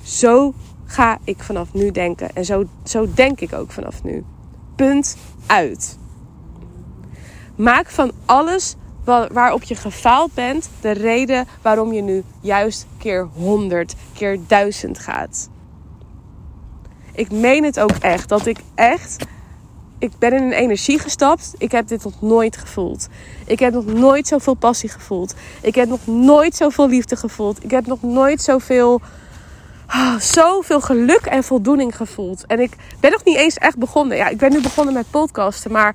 Speaker 1: Zo ga ik vanaf nu denken. En zo, zo denk ik ook vanaf nu. Punt uit. Maak van alles waarop je gefaald bent de reden waarom je nu juist keer 100, keer 1000 gaat. Ik meen het ook echt. Dat ik echt. Ik ben in een energie gestapt. Ik heb dit nog nooit gevoeld. Ik heb nog nooit zoveel passie gevoeld. Ik heb nog nooit zoveel liefde gevoeld. Ik heb nog nooit zoveel. Oh, zoveel geluk en voldoening gevoeld. En ik ben nog niet eens echt begonnen. Ja, ik ben nu begonnen met podcasten. Maar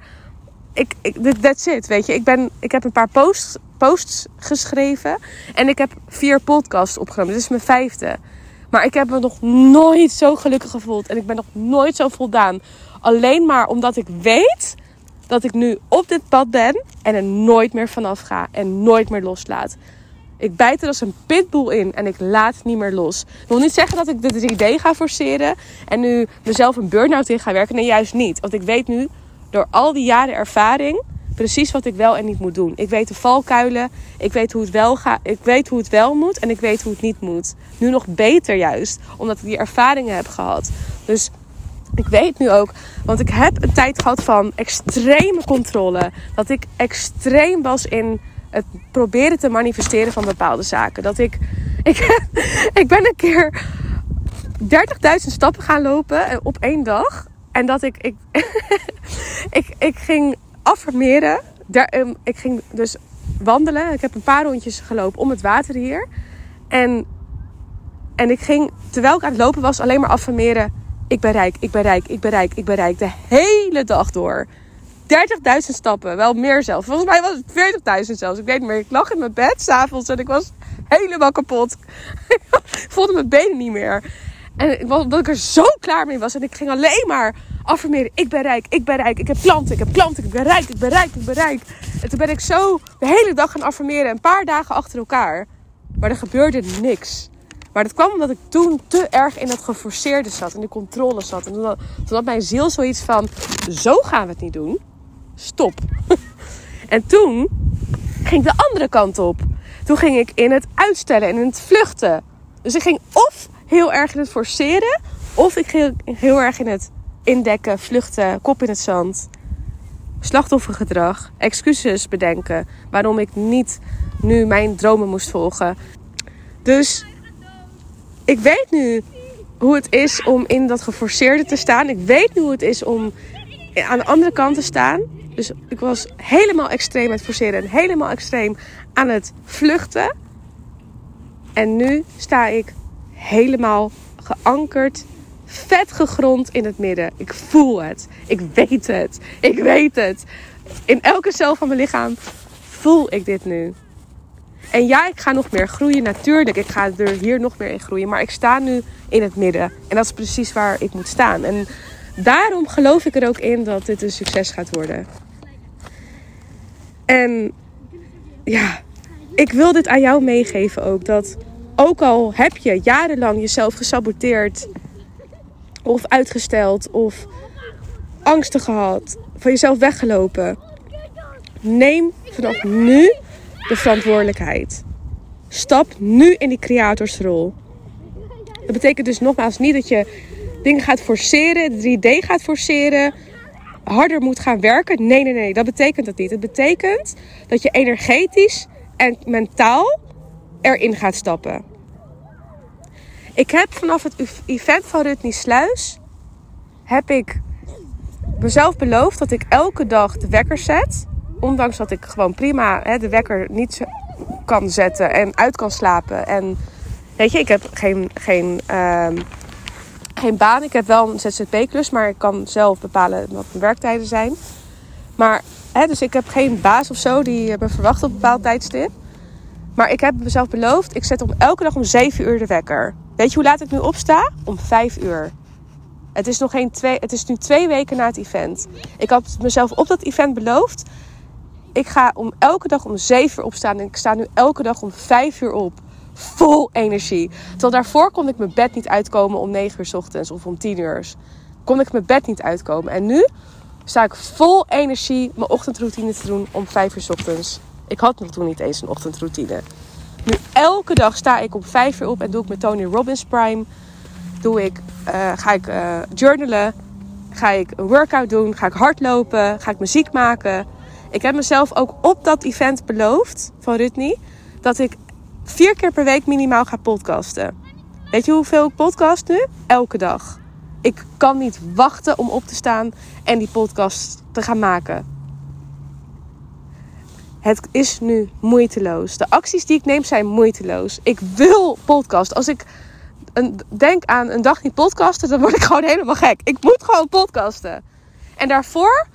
Speaker 1: ik, ik, that's it, weet je. Ik, ben, ik heb een paar posts, posts geschreven. En ik heb vier podcasts opgenomen. Dit is mijn vijfde. Maar ik heb me nog nooit zo gelukkig gevoeld. En ik ben nog nooit zo voldaan. Alleen maar omdat ik weet dat ik nu op dit pad ben. En er nooit meer vanaf ga. En nooit meer loslaat. Ik bijt er als een pitbull in en ik laat niet meer los. Ik wil niet zeggen dat ik dit idee ga forceren en nu mezelf een burn-out in ga werken. Nee, juist niet. Want ik weet nu door al die jaren ervaring precies wat ik wel en niet moet doen. Ik weet de valkuilen, ik weet hoe het wel gaat, ik weet hoe het wel moet en ik weet hoe het niet moet. Nu nog beter juist, omdat ik die ervaringen heb gehad. Dus ik weet nu ook, want ik heb een tijd gehad van extreme controle. Dat ik extreem was in het proberen te manifesteren van bepaalde zaken. Dat ik, ik, ik ben een keer 30.000 stappen gaan lopen op één dag. En dat ik, ik, ik, ik ging affirmeren. Daar, ehm, ik ging dus wandelen. Ik heb een paar rondjes gelopen om het water hier. En, en ik ging, terwijl ik aan het lopen was, alleen maar affirmeren. Ik ben rijk, ik ben rijk, ik ben rijk, ik ben rijk. De hele dag door. 30.000 stappen, wel meer zelf. Volgens mij was het 40.000 zelfs. Ik weet niet meer. Ik lag in mijn bed s'avonds en ik was helemaal kapot. ik voelde mijn benen niet meer. En omdat ik er zo klaar mee was. En ik ging alleen maar affirmeren. Ik ben rijk, ik ben rijk. Ik heb klanten, ik heb klanten. Ik ben rijk, ik ben rijk, ik ben rijk. En toen ben ik zo de hele dag gaan affirmeren. Een paar dagen achter elkaar. Maar er gebeurde niks. Maar dat kwam omdat ik toen te erg in dat geforceerde zat. In de controle zat. En toen had, toen had mijn ziel zoiets van... Zo gaan we het niet doen. Stop. en toen ging ik de andere kant op. Toen ging ik in het uitstellen en in het vluchten. Dus ik ging of heel erg in het forceren. Of ik ging heel erg in het indekken, vluchten, kop in het zand. Slachtoffergedrag, excuses bedenken waarom ik niet nu mijn dromen moest volgen. Dus ik weet nu hoe het is om in dat geforceerde te staan. Ik weet nu hoe het is om aan de andere kant te staan. Dus ik was helemaal extreem aan het forceren en helemaal extreem aan het vluchten. En nu sta ik helemaal geankerd, vet gegrond in het midden. Ik voel het. Ik weet het. Ik weet het. In elke cel van mijn lichaam voel ik dit nu. En ja, ik ga nog meer groeien, natuurlijk. Ik ga er hier nog meer in groeien. Maar ik sta nu in het midden. En dat is precies waar ik moet staan. En daarom geloof ik er ook in dat dit een succes gaat worden. En ja, ik wil dit aan jou meegeven ook. Dat ook al heb je jarenlang jezelf gesaboteerd of uitgesteld of angsten gehad, van jezelf weggelopen. Neem vanaf nu de verantwoordelijkheid. Stap nu in die creatorsrol. Dat betekent dus nogmaals niet dat je dingen gaat forceren, 3D gaat forceren, harder moet gaan werken. Nee, nee, nee, dat betekent dat niet. Het betekent dat je energetisch en mentaal erin gaat stappen. Ik heb vanaf het event van Rutney Sluis heb ik mezelf beloofd dat ik elke dag de wekker zet. Ondanks dat ik gewoon prima hè, de wekker niet kan zetten en uit kan slapen. En weet je, ik heb geen, geen, uh, geen baan. Ik heb wel een ZZP-klus, maar ik kan zelf bepalen wat mijn werktijden zijn. Maar, hè, dus ik heb geen baas of zo die me verwacht op een bepaald tijdstip. Maar ik heb mezelf beloofd, ik zet om elke dag om 7 uur de wekker. Weet je hoe laat ik nu opsta? Om 5 uur. Het is, nog geen twee, het is nu twee weken na het event. Ik had mezelf op dat event beloofd. Ik ga om elke dag om 7 uur opstaan. En ik sta nu elke dag om 5 uur op. Vol energie. Terwijl daarvoor kon ik mijn bed niet uitkomen om 9 uur s ochtends of om 10 uur. Kon ik mijn bed niet uitkomen. En nu sta ik vol energie mijn ochtendroutine te doen om 5 uur s ochtends. Ik had nog toen niet eens een ochtendroutine. Nu elke dag sta ik om 5 uur op en doe ik met Tony Robbins Prime. Doe ik, uh, ga ik uh, journalen. Ga ik een workout doen. Ga ik hardlopen. Ga ik muziek maken. Ik heb mezelf ook op dat event beloofd van Rutney. Dat ik vier keer per week minimaal ga podcasten. Weet je hoeveel ik podcast nu? Elke dag. Ik kan niet wachten om op te staan en die podcast te gaan maken. Het is nu moeiteloos. De acties die ik neem zijn moeiteloos. Ik wil podcast. Als ik een, denk aan een dag niet podcasten, dan word ik gewoon helemaal gek. Ik moet gewoon podcasten. En daarvoor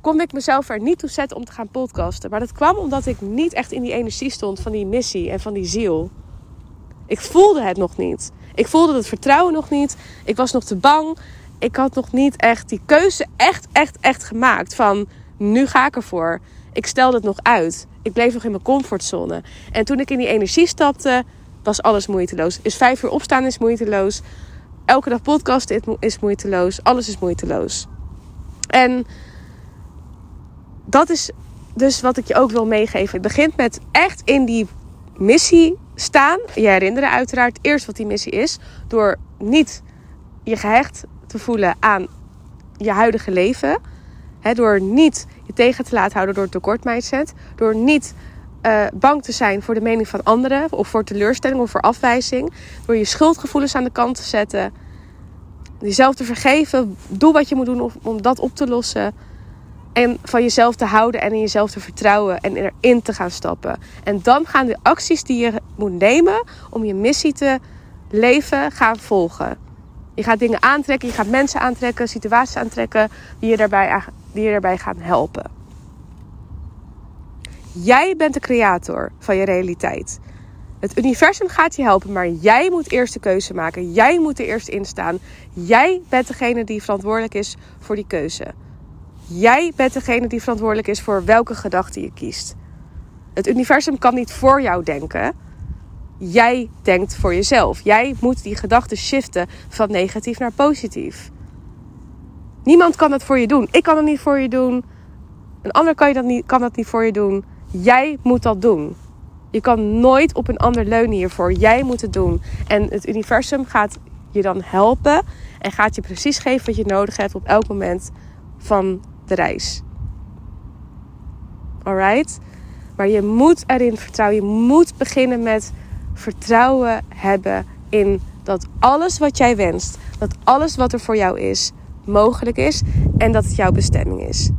Speaker 1: kon ik mezelf er niet toe zetten om te gaan podcasten. Maar dat kwam omdat ik niet echt in die energie stond van die missie en van die ziel. Ik voelde het nog niet. Ik voelde het vertrouwen nog niet. Ik was nog te bang. Ik had nog niet echt die keuze echt, echt, echt gemaakt van nu ga ik ervoor. Ik stelde het nog uit. Ik bleef nog in mijn comfortzone. En toen ik in die energie stapte, was alles moeiteloos. Is vijf uur opstaan is moeiteloos. Elke dag podcasten is moeiteloos. Alles is moeiteloos. En dat is dus wat ik je ook wil meegeven. Het begint met echt in die missie staan. Je herinneren uiteraard eerst wat die missie is. Door niet je gehecht te voelen aan je huidige leven. Door niet je tegen te laten houden door het tekort. Door niet uh, bang te zijn voor de mening van anderen. Of voor teleurstelling of voor afwijzing. Door je schuldgevoelens aan de kant te zetten. jezelf te vergeven. Doe wat je moet doen om, om dat op te lossen. En van jezelf te houden en in jezelf te vertrouwen en erin te gaan stappen. En dan gaan de acties die je moet nemen om je missie te leven gaan volgen. Je gaat dingen aantrekken, je gaat mensen aantrekken, situaties aantrekken die je daarbij, die je daarbij gaan helpen. Jij bent de creator van je realiteit. Het universum gaat je helpen, maar jij moet eerst de keuze maken. Jij moet er eerst instaan. Jij bent degene die verantwoordelijk is voor die keuze. Jij bent degene die verantwoordelijk is voor welke gedachte je kiest. Het universum kan niet voor jou denken. Jij denkt voor jezelf. Jij moet die gedachten shiften van negatief naar positief. Niemand kan dat voor je doen. Ik kan het niet voor je doen. Een ander kan, je dat niet, kan dat niet voor je doen. Jij moet dat doen. Je kan nooit op een ander leunen hiervoor. Jij moet het doen. En het universum gaat je dan helpen en gaat je precies geven wat je nodig hebt op elk moment van de reis. Alright? Maar je moet erin vertrouwen. Je moet beginnen met vertrouwen hebben in dat alles wat jij wenst, dat alles wat er voor jou is, mogelijk is en dat het jouw bestemming is.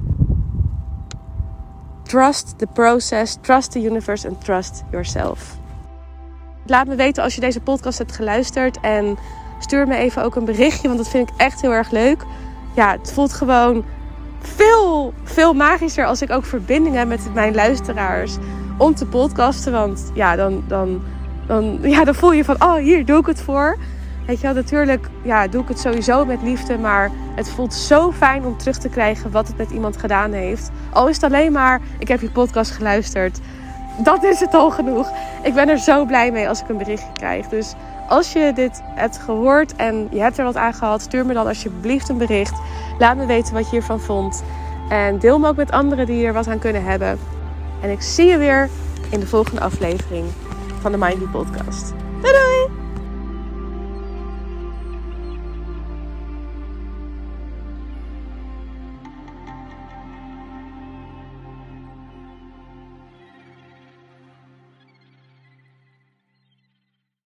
Speaker 1: Trust the process, trust the universe and trust yourself. Laat me weten als je deze podcast hebt geluisterd en stuur me even ook een berichtje, want dat vind ik echt heel erg leuk. Ja, het voelt gewoon veel, veel magischer als ik ook verbinding heb met mijn luisteraars om te podcasten. Want ja, dan, dan, dan, ja, dan voel je van, oh, hier doe ik het voor. Weet je wel, natuurlijk ja, doe ik het sowieso met liefde. Maar het voelt zo fijn om terug te krijgen wat het met iemand gedaan heeft. Al is het alleen maar, ik heb je podcast geluisterd. Dat is het al genoeg. Ik ben er zo blij mee als ik een berichtje krijg. Dus als je dit hebt gehoord en je hebt er wat aan gehad, stuur me dan alsjeblieft een bericht. Laat me weten wat je hiervan vond. En deel me ook met anderen die er wat aan kunnen hebben. En ik zie je weer in de volgende aflevering van de Mindy Podcast. Doei doei!